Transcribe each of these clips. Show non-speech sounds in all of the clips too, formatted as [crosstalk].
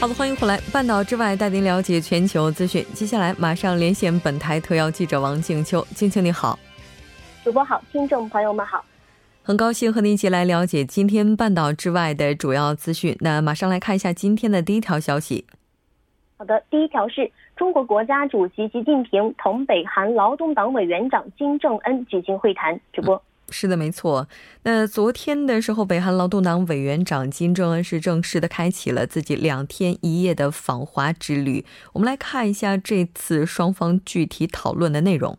好的，欢迎回来。半岛之外，带您了解全球资讯。接下来马上连线本台特邀记者王静秋。静秋你好，主播好，听众朋友们好，很高兴和您一起来了解今天半岛之外的主要资讯。那马上来看一下今天的第一条消息。好的，第一条是中国国家主席习近平同北韩劳动党委员长金正恩举行会谈。主播。是的，没错。那昨天的时候，北韩劳动党委员长金正恩是正式的开启了自己两天一夜的访华之旅。我们来看一下这次双方具体讨论的内容。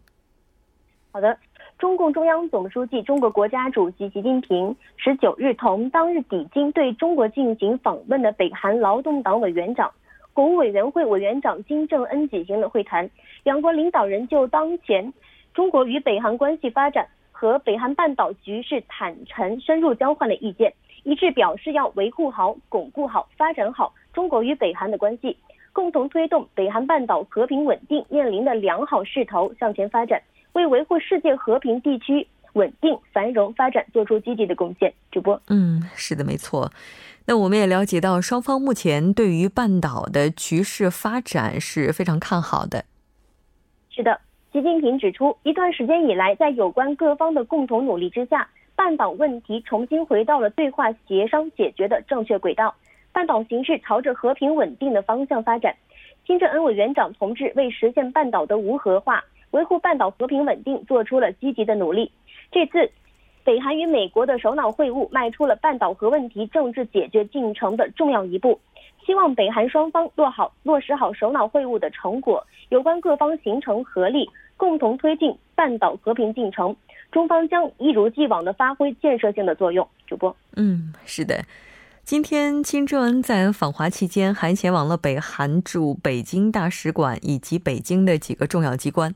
好的，中共中央总书记、中国国家主席习近平十九日同当日抵京对中国进行访问的北韩劳动党委员长、国务委员会委员长金正恩举行了会谈。两国领导人就当前中国与北韩关系发展。和北韩半岛局势坦诚深入交换了意见，一致表示要维护好、巩固好、发展好中国与北韩的关系，共同推动北韩半岛和平稳定面临的良好势头向前发展，为维护世界和平、地区稳定繁荣发展做出积极的贡献。主播，嗯，是的，没错。那我们也了解到，双方目前对于半岛的局势发展是非常看好的。是的。习近平指出，一段时间以来，在有关各方的共同努力之下，半岛问题重新回到了对话协商解决的正确轨道，半岛形势朝着和平稳定的方向发展。金正恩委员长同志为实现半岛的无核化、维护半岛和平稳定做出了积极的努力。这次，北韩与美国的首脑会晤迈出了半岛核问题政治解决进程的重要一步。希望北韩双方落好落实好首脑会晤的成果，有关各方形成合力，共同推进半岛和平进程。中方将一如既往的发挥建设性的作用。主播，嗯，是的，今天金正恩在访华期间还前往了北韩驻北京大使馆以及北京的几个重要机关。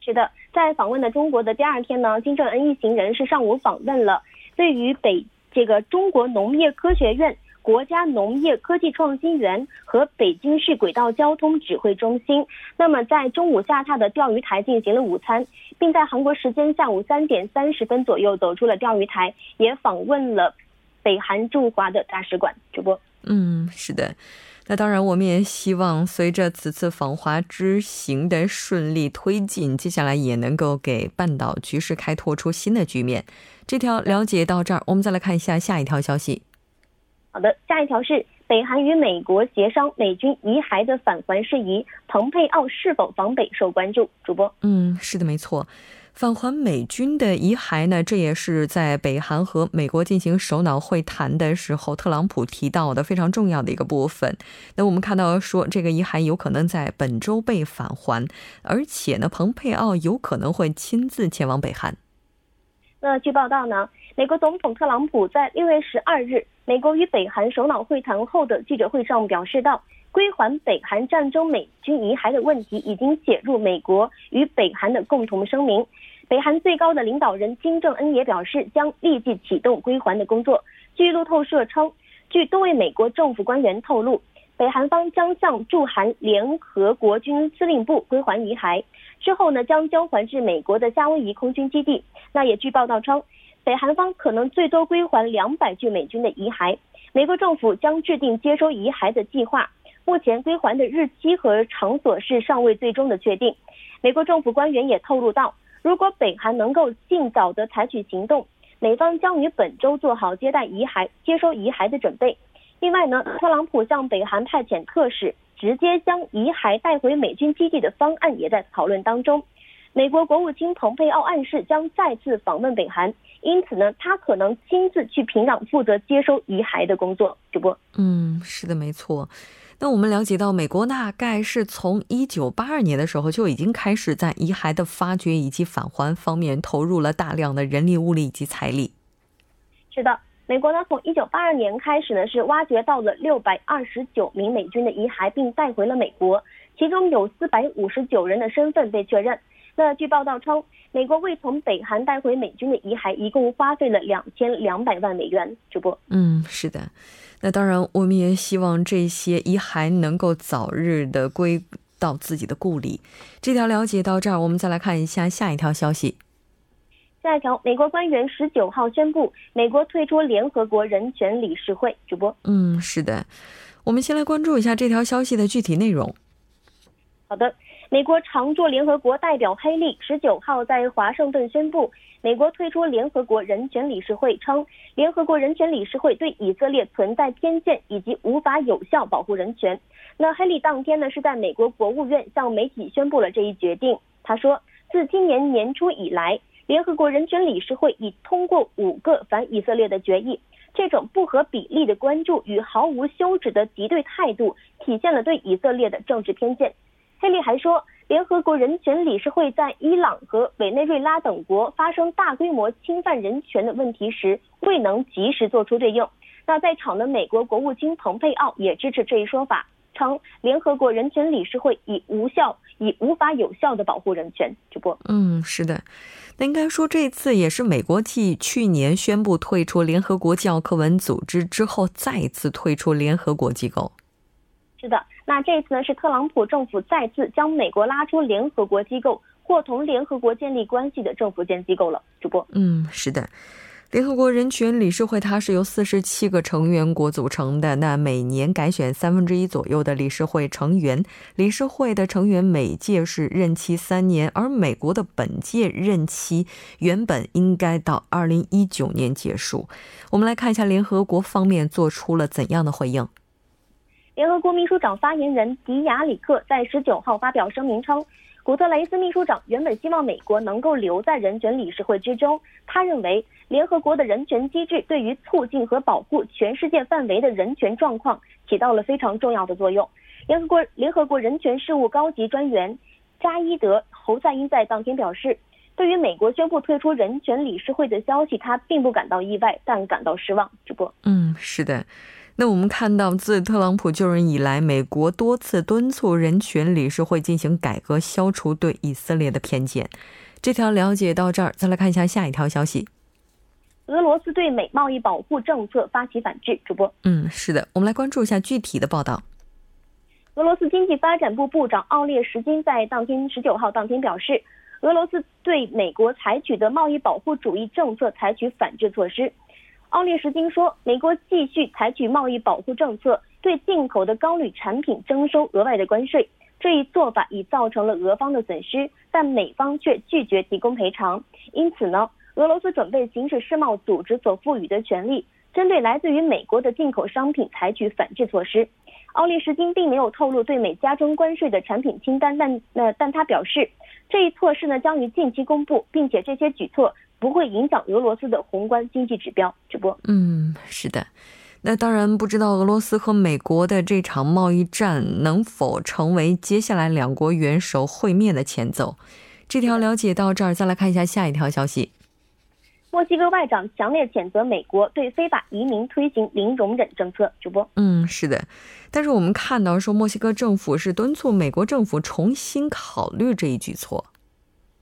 是的，在访问的中国的第二天呢，金正恩一行人是上午访问了位于北这个中国农业科学院。国家农业科技创新园和北京市轨道交通指挥中心，那么在中午下榻的钓鱼台进行了午餐，并在韩国时间下午三点三十分左右走出了钓鱼台，也访问了北韩驻华的大使馆。主播，嗯，是的，那当然，我们也希望随着此次访华之行的顺利推进，接下来也能够给半岛局势开拓出新的局面。这条了解到这儿，我们再来看一下下一条消息。好的，下一条是北韩与美国协商美军遗骸的返还事宜，蓬佩奥是否访北受关注。主播，嗯，是的，没错，返还美军的遗骸呢，这也是在北韩和美国进行首脑会谈的时候，特朗普提到的非常重要的一个部分。那我们看到说，这个遗骸有可能在本周被返还，而且呢，蓬佩奥有可能会亲自前往北韩。那据报道呢，美国总统特朗普在六月十二日。美国与北韩首脑会谈后的记者会上表示道：“归还北韩战争美军遗骸的问题已经写入美国与北韩的共同声明。”北韩最高的领导人金正恩也表示将立即启动归还的工作。据路透社称，据多位美国政府官员透露，北韩方将向驻韩联合国军司令部归还遗骸，之后呢将交还至美国的夏威夷空军基地。那也据报道称。北韩方可能最多归还两百具美军的遗骸，美国政府将制定接收遗骸的计划。目前归还的日期和场所是尚未最终的确定。美国政府官员也透露到，如果北韩能够尽早的采取行动，美方将于本周做好接待遗骸、接收遗骸的准备。另外呢，特朗普向北韩派遣特使，直接将遗骸带回美军基地的方案也在讨论当中。美国国务卿蓬佩奥暗示将再次访问北韩。因此呢，他可能亲自去平壤负责接收遗骸的工作。主播，嗯，是的，没错。那我们了解到，美国大概是从一九八二年的时候就已经开始在遗骸的发掘以及返还方面投入了大量的人力物力以及财力。是的，美国呢从一九八二年开始呢是挖掘到了六百二十九名美军的遗骸，并带回了美国，其中有四百五十九人的身份被确认。那据报道称，美国为从北韩带回美军的遗骸，一共花费了两千两百万美元。主播，嗯，是的。那当然，我们也希望这些遗骸能够早日的归到自己的故里。这条了解到这儿，我们再来看一下下一条消息。下一条，美国官员十九号宣布，美国退出联合国人权理事会。主播，嗯，是的。我们先来关注一下这条消息的具体内容。好的。美国常驻联合国代表黑利十九号在华盛顿宣布，美国退出联合国人权理事会，称联合国人权理事会对以色列存在偏见以及无法有效保护人权。那黑利当天呢是在美国国务院向媒体宣布了这一决定。他说，自今年年初以来，联合国人权理事会已通过五个反以色列的决议，这种不合比例的关注与毫无休止的敌对态度，体现了对以色列的政治偏见。佩利还说，联合国人权理事会在伊朗和委内瑞拉等国发生大规模侵犯人权的问题时，未能及时做出对应。那在场的美国国务卿蓬佩奥也支持这一说法，称联合国人权理事会已无效，已无法有效的保护人权。主播，嗯，是的，那应该说这次也是美国继去年宣布退出联合国教科文组织之后，再次退出联合国机构。是的。那这次呢，是特朗普政府再次将美国拉出联合国机构或同联合国建立关系的政府间机构了。主播，嗯，是的，联合国人权理事会它是由四十七个成员国组成的，那每年改选三分之一左右的理事会成员，理事会的成员每届是任期三年，而美国的本届任期原本应该到二零一九年结束。我们来看一下联合国方面做出了怎样的回应。联合国秘书长发言人迪亚里克在十九号发表声明称，古特雷斯秘书长原本希望美国能够留在人权理事会之中。他认为，联合国的人权机制对于促进和保护全世界范围的人权状况起到了非常重要的作用。联合国联合国人权事务高级专员加伊德·侯赛因在当天表示，对于美国宣布退出人权理事会的消息，他并不感到意外，但感到失望。主播，嗯，是的。那我们看到，自特朗普就任以来，美国多次敦促人权理事会进行改革，消除对以色列的偏见。这条了解到这儿，再来看一下下一条消息。俄罗斯对美贸易保护政策发起反制。主播，嗯，是的，我们来关注一下具体的报道。俄罗斯经济发展部部长奥列什金在当天十九号当天表示，俄罗斯对美国采取的贸易保护主义政策采取反制措施。奥列什金说，美国继续采取贸易保护政策，对进口的高铝产品征收额外的关税。这一做法已造成了俄方的损失，但美方却拒绝提供赔偿。因此呢，俄罗斯准备行使世贸组织所赋予的权利，针对来自于美国的进口商品采取反制措施。奥利什金并没有透露对美加征关税的产品清单，但那但他表示，这一措施呢将于近期公布，并且这些举措。不会影响俄罗斯的宏观经济指标。直播，嗯，是的。那当然，不知道俄罗斯和美国的这场贸易战能否成为接下来两国元首会面的前奏。这条了解到这儿，再来看一下下一条消息。墨西哥外长强烈谴责美国对非法移民推行零容忍政策。主播，嗯，是的。但是我们看到说，墨西哥政府是敦促美国政府重新考虑这一举措。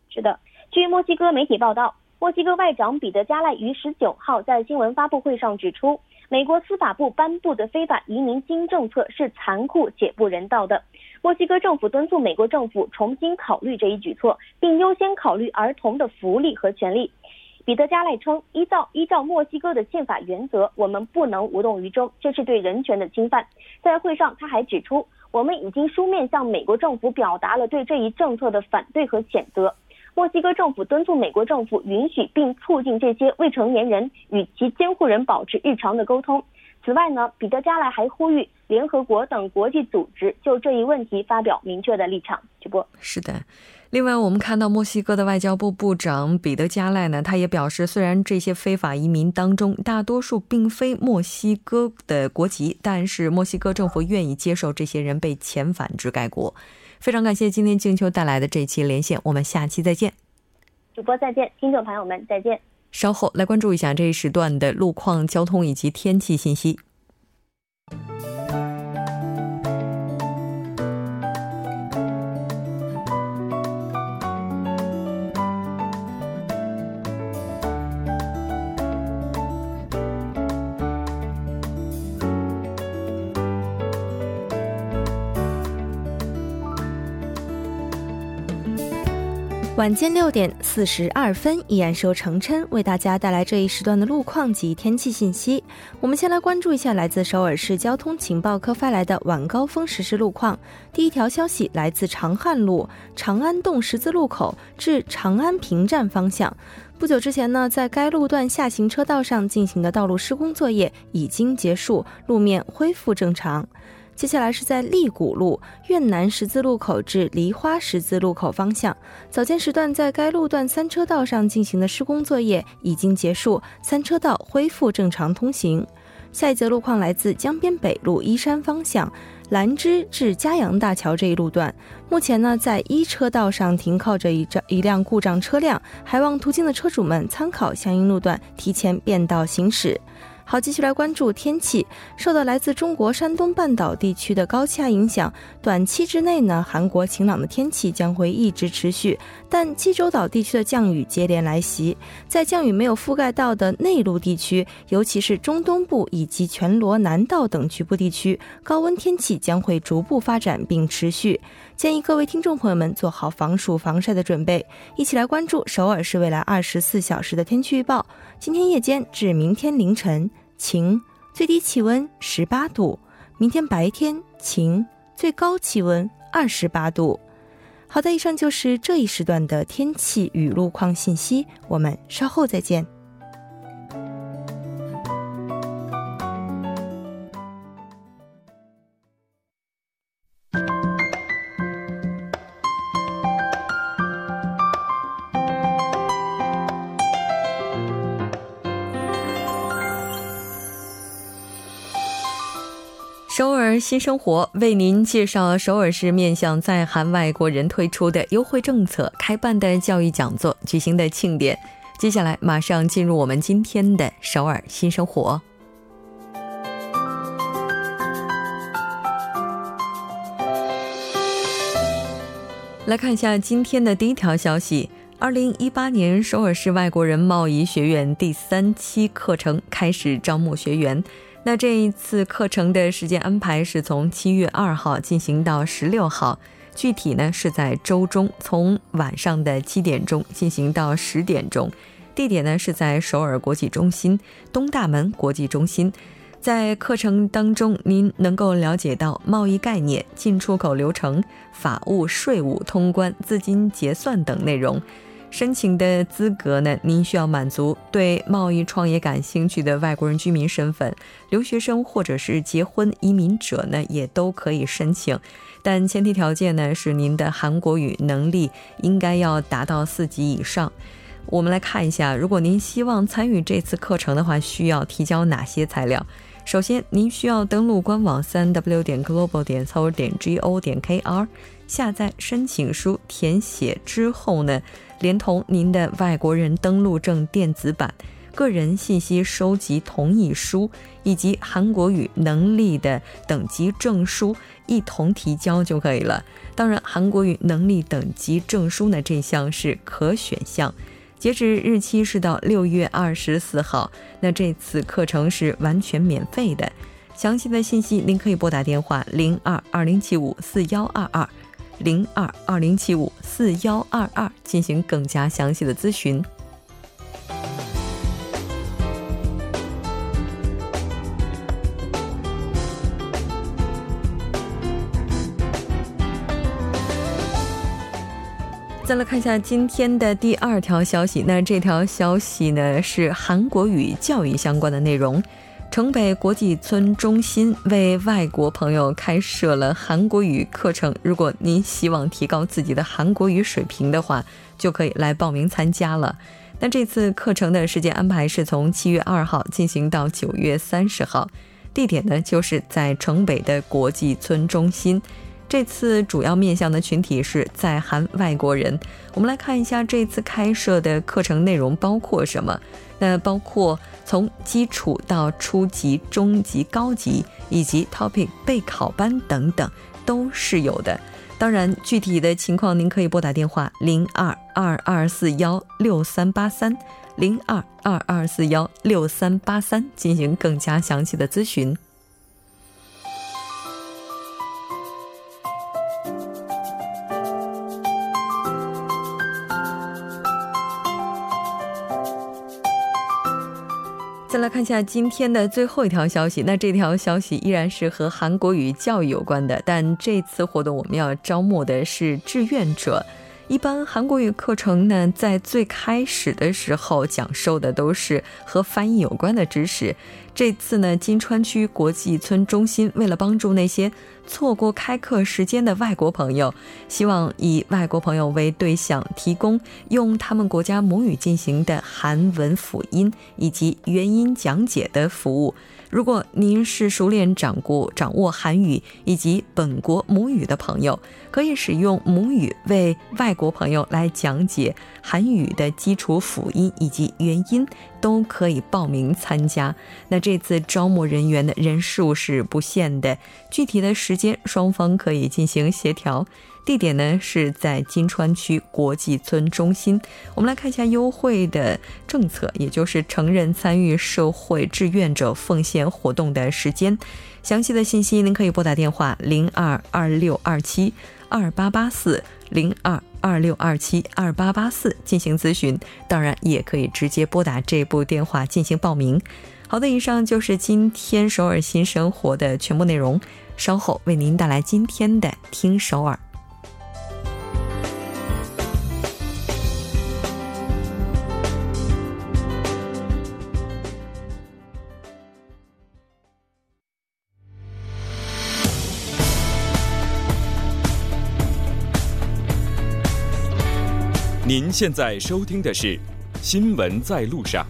是的，据墨西哥媒体报道。墨西哥外长彼得加赖于十九号在新闻发布会上指出，美国司法部颁布的非法移民新政策是残酷且不人道的。墨西哥政府敦促美国政府重新考虑这一举措，并优先考虑儿童的福利和权利。彼得加赖称，依照依照墨西哥的宪法原则，我们不能无动于衷，这是对人权的侵犯。在会上，他还指出，我们已经书面向美国政府表达了对这一政策的反对和谴责。墨西哥政府敦促美国政府允许并促进这些未成年人与其监护人保持日常的沟通。此外呢，彼得加莱还呼吁联合国等国际组织就这一问题发表明确的立场。直播是的。另外，我们看到墨西哥的外交部部长彼得加赖呢，他也表示，虽然这些非法移民当中大多数并非墨西哥的国籍，但是墨西哥政府愿意接受这些人被遣返至该国。非常感谢今天静秋带来的这期连线，我们下期再见。主播再见，听众朋友们再见。稍后来关注一下这一时段的路况、交通以及天气信息。晚间六点四十二分，依然是由程琛为大家带来这一时段的路况及天气信息。我们先来关注一下来自首尔市交通情报科发来的晚高峰实时路况。第一条消息来自长汉路长安洞十字路口至长安平站方向，不久之前呢，在该路段下行车道上进行的道路施工作业已经结束，路面恢复正常。接下来是在利谷路院南十字路口至梨花十字路口方向，早间时段在该路段三车道上进行的施工作业已经结束，三车道恢复正常通行。下一则路况来自江边北路依山方向兰芝至嘉阳大桥这一路段，目前呢在一车道上停靠着一张一辆故障车辆，还望途经的车主们参考相应路段提前变道行驶。好，继续来关注天气。受到来自中国山东半岛地区的高气压影响，短期之内呢，韩国晴朗的天气将会一直持续。但济州岛地区的降雨接连来袭，在降雨没有覆盖到的内陆地区，尤其是中东部以及全罗南道等局部地区，高温天气将会逐步发展并持续。建议各位听众朋友们做好防暑防晒的准备。一起来关注首尔市未来二十四小时的天气预报。今天夜间至明天凌晨晴，最低气温十八度；明天白天晴，最高气温二十八度。好的，以上就是这一时段的天气与路况信息。我们稍后再见。新生活为您介绍首尔市面向在韩外国人推出的优惠政策、开办的教育讲座、举行的庆典。接下来，马上进入我们今天的首尔新生活。来看一下今天的第一条消息：二零一八年首尔市外国人贸易学院第三期课程开始招募学员。那这一次课程的时间安排是从七月二号进行到十六号，具体呢是在周中，从晚上的七点钟进行到十点钟，地点呢是在首尔国际中心东大门国际中心。在课程当中，您能够了解到贸易概念、进出口流程、法务、税务、通关、资金结算等内容。申请的资格呢？您需要满足对贸易创业感兴趣的外国人居民身份、留学生或者是结婚移民者呢，也都可以申请。但前提条件呢是您的韩国语能力应该要达到四级以上。我们来看一下，如果您希望参与这次课程的话，需要提交哪些材料？首先，您需要登录官网三 w 点 global 点 s o 点 g o 点 k r，下载申请书，填写之后呢？连同您的外国人登录证电子版、个人信息收集同意书以及韩国语能力的等级证书一同提交就可以了。当然，韩国语能力等级证书呢这项是可选项，截止日期是到六月二十四号。那这次课程是完全免费的。详细的信息您可以拨打电话零二二零七五四幺二二。零二二零七五四幺二二进行更加详细的咨询。再来看一下今天的第二条消息，那这条消息呢是韩国语教育相关的内容。城北国际村中心为外国朋友开设了韩国语课程。如果您希望提高自己的韩国语水平的话，就可以来报名参加了。那这次课程的时间安排是从七月二号进行到九月三十号，地点呢就是在城北的国际村中心。这次主要面向的群体是在韩外国人。我们来看一下这次开设的课程内容包括什么。那包括从基础到初级、中级、高级，以及 topic 备考班等等，都是有的。当然，具体的情况您可以拨打电话零二二二四幺六三八三零二二二四幺六三八三进行更加详细的咨询。看一下今天的最后一条消息，那这条消息依然是和韩国语教育有关的，但这次活动我们要招募的是志愿者。一般韩国语课程呢，在最开始的时候讲授的都是和翻译有关的知识。这次呢，金川区国际村中心为了帮助那些错过开课时间的外国朋友，希望以外国朋友为对象，提供用他们国家母语进行的韩文辅音以及原音讲解的服务。如果您是熟练掌握掌握韩语以及本国母语的朋友，可以使用母语为外国朋友来讲解韩语的基础辅音以及元音，都可以报名参加。那这次招募人员的人数是不限的，具体的时间双方可以进行协调。地点呢是在金川区国际村中心。我们来看一下优惠的政策，也就是成人参与社会志愿者奉献活动的时间。详细的信息您可以拨打电话零二二六二七二八八四零二二六二七二八八四进行咨询。当然，也可以直接拨打这部电话进行报名。好的，以上就是今天首尔新生活的全部内容。稍后为您带来今天的听首尔。您现在收听的是《新闻在路上》。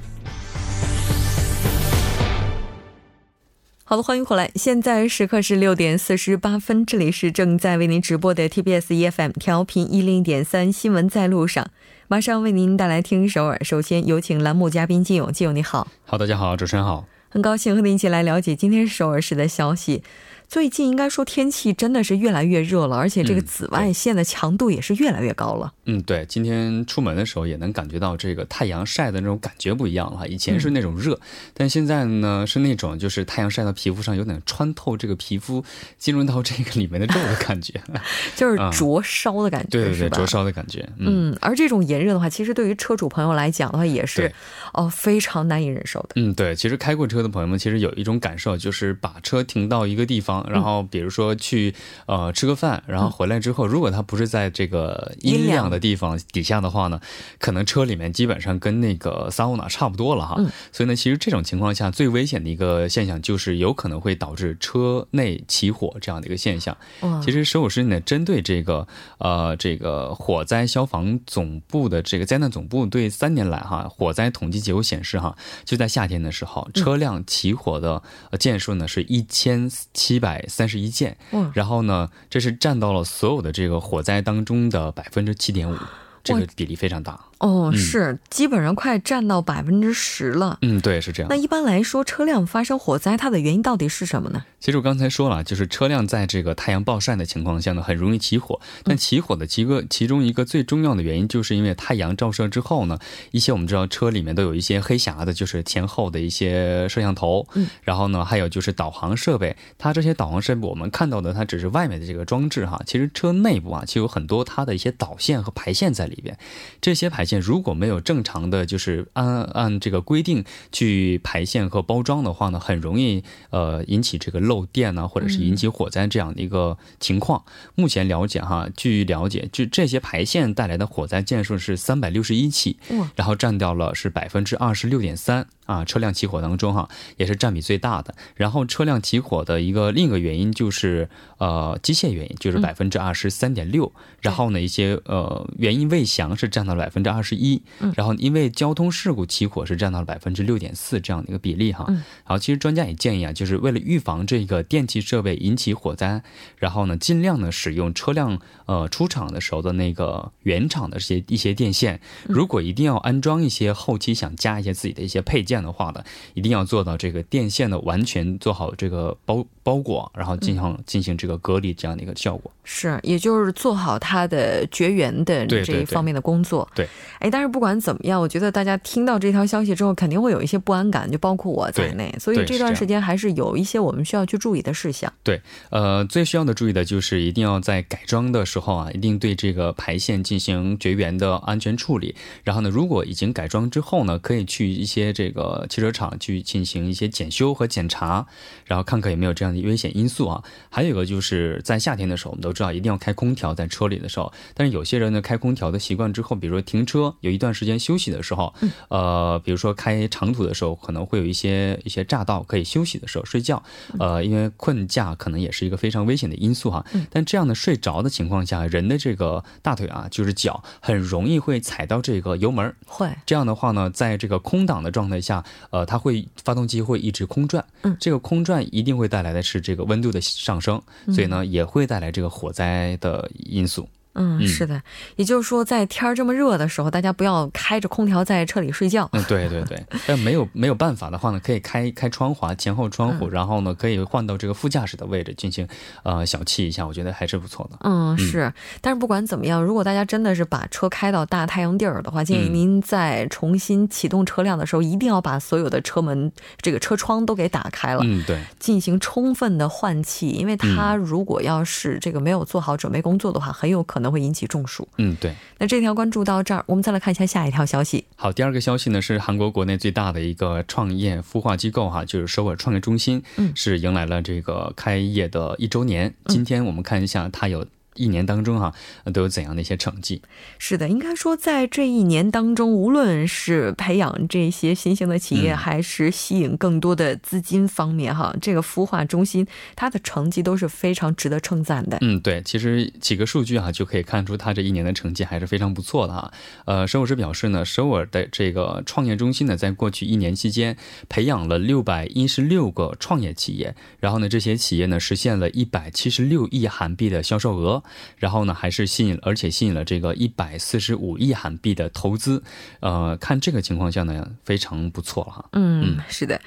好的，欢迎回来。现在时刻是六点四十八分，这里是正在为您直播的 TBS EFM 调频一零点三《新闻在路上》，马上为您带来听首尔。首先有请栏目嘉宾金勇，金勇你好。好，大家好，主持人好，很高兴和您一起来了解今天首尔市的消息。最近应该说天气真的是越来越热了，而且这个紫外线的强度也是越来越高了。嗯，对，今天出门的时候也能感觉到这个太阳晒的那种感觉不一样了。以前是那种热，但现在呢是那种就是太阳晒到皮肤上有点穿透这个皮肤，进入到这个里面的肉的感觉，[laughs] 就是灼烧的感觉，对对对，灼烧的感觉。嗯，而这种炎热的话，其实对于车主朋友来讲的话，也是哦非常难以忍受的。嗯，对，其实开过车的朋友们其实有一种感受，就是把车停到一个地方。然后，比如说去呃吃个饭，然后回来之后，如果他不是在这个阴凉的地方底下的话呢，可能车里面基本上跟那个桑拿差不多了哈。所以呢，其实这种情况下最危险的一个现象就是有可能会导致车内起火这样的一个现象。其实十五师呢，针对这个呃这个火灾消防总部的这个灾难总部对三年来哈火灾统计结果显示哈，就在夏天的时候，车辆起火的件数呢是一千七百。百三十一件，嗯，然后呢，这是占到了所有的这个火灾当中的百分之七点五，这个比例非常大。哦，是基本上快占到百分之十了。嗯，对，是这样。那一般来说，车辆发生火灾，它的原因到底是什么呢？其实我刚才说了，就是车辆在这个太阳暴晒的情况下呢，很容易起火。但起火的其个其中一个最重要的原因，就是因为太阳照射之后呢，一些我们知道车里面都有一些黑匣子，就是前后的一些摄像头。嗯。然后呢，还有就是导航设备。它这些导航设备我们看到的，它只是外面的这个装置哈。其实车内部啊，其实有很多它的一些导线和排线在里边。这些排线如果没有正常的就是按按这个规定去排线和包装的话呢，很容易呃引起这个漏电呢，或者是引起火灾这样的一个情况。目前了解哈，据了解，就这些排线带来的火灾件数是三百六十一起，然后占掉了是百分之二十六点三。啊，车辆起火当中哈，也是占比最大的。然后车辆起火的一个另一个原因就是呃机械原因，就是百分之二十三点六。然后呢，一些呃原因未详是占到了百分之二十一。然后因为交通事故起火是占到了百分之六点四这样的一个比例哈。然后其实专家也建议啊，就是为了预防这个电气设备引起火灾，然后呢尽量呢使用车辆呃出厂的时候的那个原厂的这些一些电线。如果一定要安装一些后期想加一些自己的一些配件。这样的话呢，一定要做到这个电线的完全做好这个包包裹，然后进行进行这个隔离这样的一个效果。是，也就是做好它的绝缘的这一方面的工作。对，哎，但是不管怎么样，我觉得大家听到这条消息之后，肯定会有一些不安感，就包括我在内。所以这段时间还是有一些我们需要去注意的事项。对，呃，最需要的注意的就是一定要在改装的时候啊，一定对这个排线进行绝缘的安全处理。然后呢，如果已经改装之后呢，可以去一些这个。呃，汽车厂去进行一些检修和检查，然后看看有没有这样的危险因素啊。还有一个就是在夏天的时候，我们都知道一定要开空调在车里的时候。但是有些人呢，开空调的习惯之后，比如说停车有一段时间休息的时候，呃，比如说开长途的时候，可能会有一些一些乍到可以休息的时候睡觉。呃，因为困驾可能也是一个非常危险的因素哈。但这样的睡着的情况下，人的这个大腿啊，就是脚很容易会踩到这个油门。会这样的话呢，在这个空档的状态下。呃，它会发动机会一直空转，嗯，这个空转一定会带来的是这个温度的上升，所以呢，也会带来这个火灾的因素。嗯，是的，也就是说，在天儿这么热的时候，大家不要开着空调在车里睡觉。嗯，对对对。但没有没有办法的话呢，可以开开窗滑前后窗户，然后呢，可以换到这个副驾驶的位置进行呃小憩一下，我觉得还是不错的。嗯，是。但是不管怎么样，如果大家真的是把车开到大太阳地儿的话，建议您在重新启动车辆的时候，一定要把所有的车门这个车窗都给打开了。嗯，对。进行充分的换气，因为它如果要是这个没有做好准备工作的话，很有可能。可能会引起中暑。嗯，对。那这条关注到这儿，我们再来看一下下一条消息。好，第二个消息呢是韩国国内最大的一个创业孵化机构哈，就是首尔创业中心，嗯，是迎来了这个开业的一周年。今天我们看一下它有。一年当中哈，都有怎样的一些成绩？是的，应该说在这一年当中，无论是培养这些新兴的企业，还是吸引更多的资金方面哈，这个孵化中心它的成绩都是非常值得称赞的。嗯，对，其实几个数据哈就可以看出它这一年的成绩还是非常不错的哈。呃，首尔市表示呢，首尔的这个创业中心呢，在过去一年期间培养了六百一十六个创业企业，然后呢，这些企业呢实现了一百七十六亿韩币的销售额。然后呢，还是吸引，而且吸引了这个一百四十五亿韩币的投资，呃，看这个情况下呢，非常不错了哈。嗯，是的，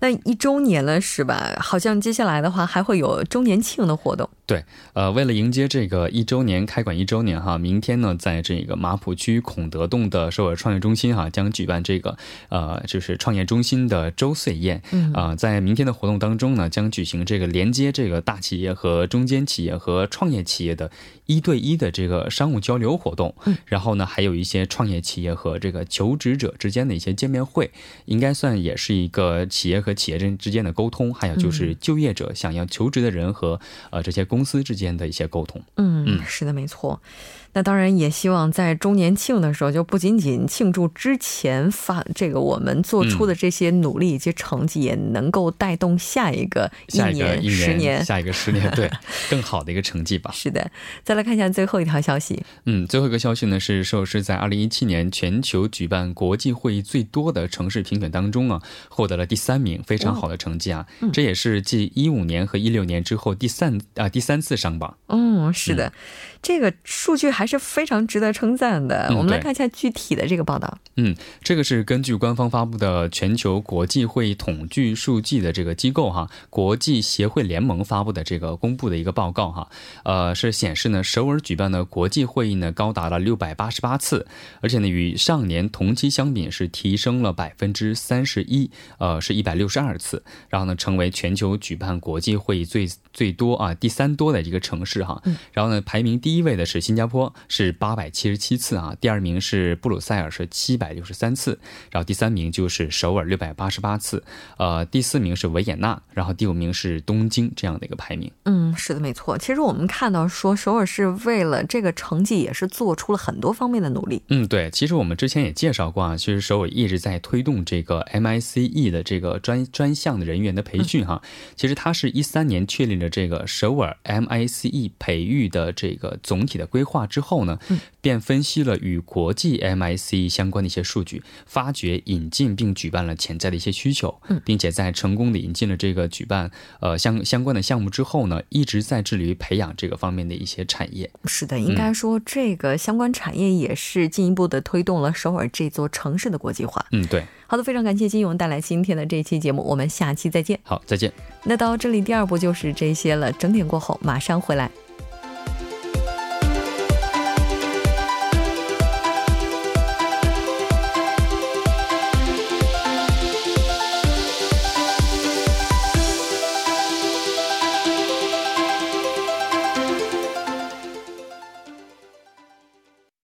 那一周年了是吧？好像接下来的话还会有周年庆的活动。对，呃，为了迎接这个一周年开馆一周年哈，明天呢，在这个马浦区孔德洞的首尔创业中心哈，将举办这个呃，就是创业中心的周岁宴。嗯啊，在明天的活动当中呢，将举行这个连接这个大企业和中间企业和创业企业的。的一对一的这个商务交流活动，嗯，然后呢，还有一些创业企业和这个求职者之间的一些见面会，应该算也是一个企业和企业之之间的沟通，还有就是就业者想要求职的人和呃这些公司之间的一些沟通。嗯嗯，是的，没错。那当然也希望在周年庆的时候，就不仅仅庆祝之前发这个我们做出的这些努力以及成绩，也能够带动下一个一年、十年、下一个十年，对 [laughs] 更好的一个成绩吧。是的，再来看一下最后一条消息。嗯，最后一个消息呢是，首尔市在二零一七年全球举办国际会议最多的城市评选当中啊，获得了第三名，非常好的成绩啊。这也是继一五年和一六年之后第三啊第三次上榜。嗯，是的，这个数据还。还是非常值得称赞的。我们来看一下具体的这个报道。嗯，这个是根据官方发布的全球国际会议统计数据的这个机构哈，国际协会联盟发布的这个公布的一个报告哈。呃，是显示呢，首尔举办的国际会议呢高达了六百八十八次，而且呢与上年同期相比是提升了百分之三十一，呃，是一百六十二次，然后呢成为全球举办国际会议最最多啊第三多的一个城市哈。然后呢排名第一位的是新加坡。是八百七十七次啊，第二名是布鲁塞尔是七百六十三次，然后第三名就是首尔六百八十八次，呃，第四名是维也纳，然后第五名是东京这样的一个排名。嗯，是的，没错。其实我们看到说说，首尔市为了这个成绩也是做出了很多方面的努力。嗯，对，其实我们之前也介绍过啊，其实首尔一直在推动这个 MICE 的这个专专项的人员的培训哈。其实它是一三年确立了这个首尔 MICE 培育的这个总体的规划之后呢，便分析了与国际 MICE 相关的一些数据，发掘、引进并举办了潜在的一些需求，并且在成功的引进了这个举办呃相相关的项目之后呢，一直在致力于培养这个方面的一些产业。是的，应该说这个相关产业也是进一步的推动了首尔这座城市的国际化。嗯，对。好的，非常感谢金勇带来今天的这一期节目，我们下期再见。好，再见。那到这里，第二步就是这些了。整点过后马上回来。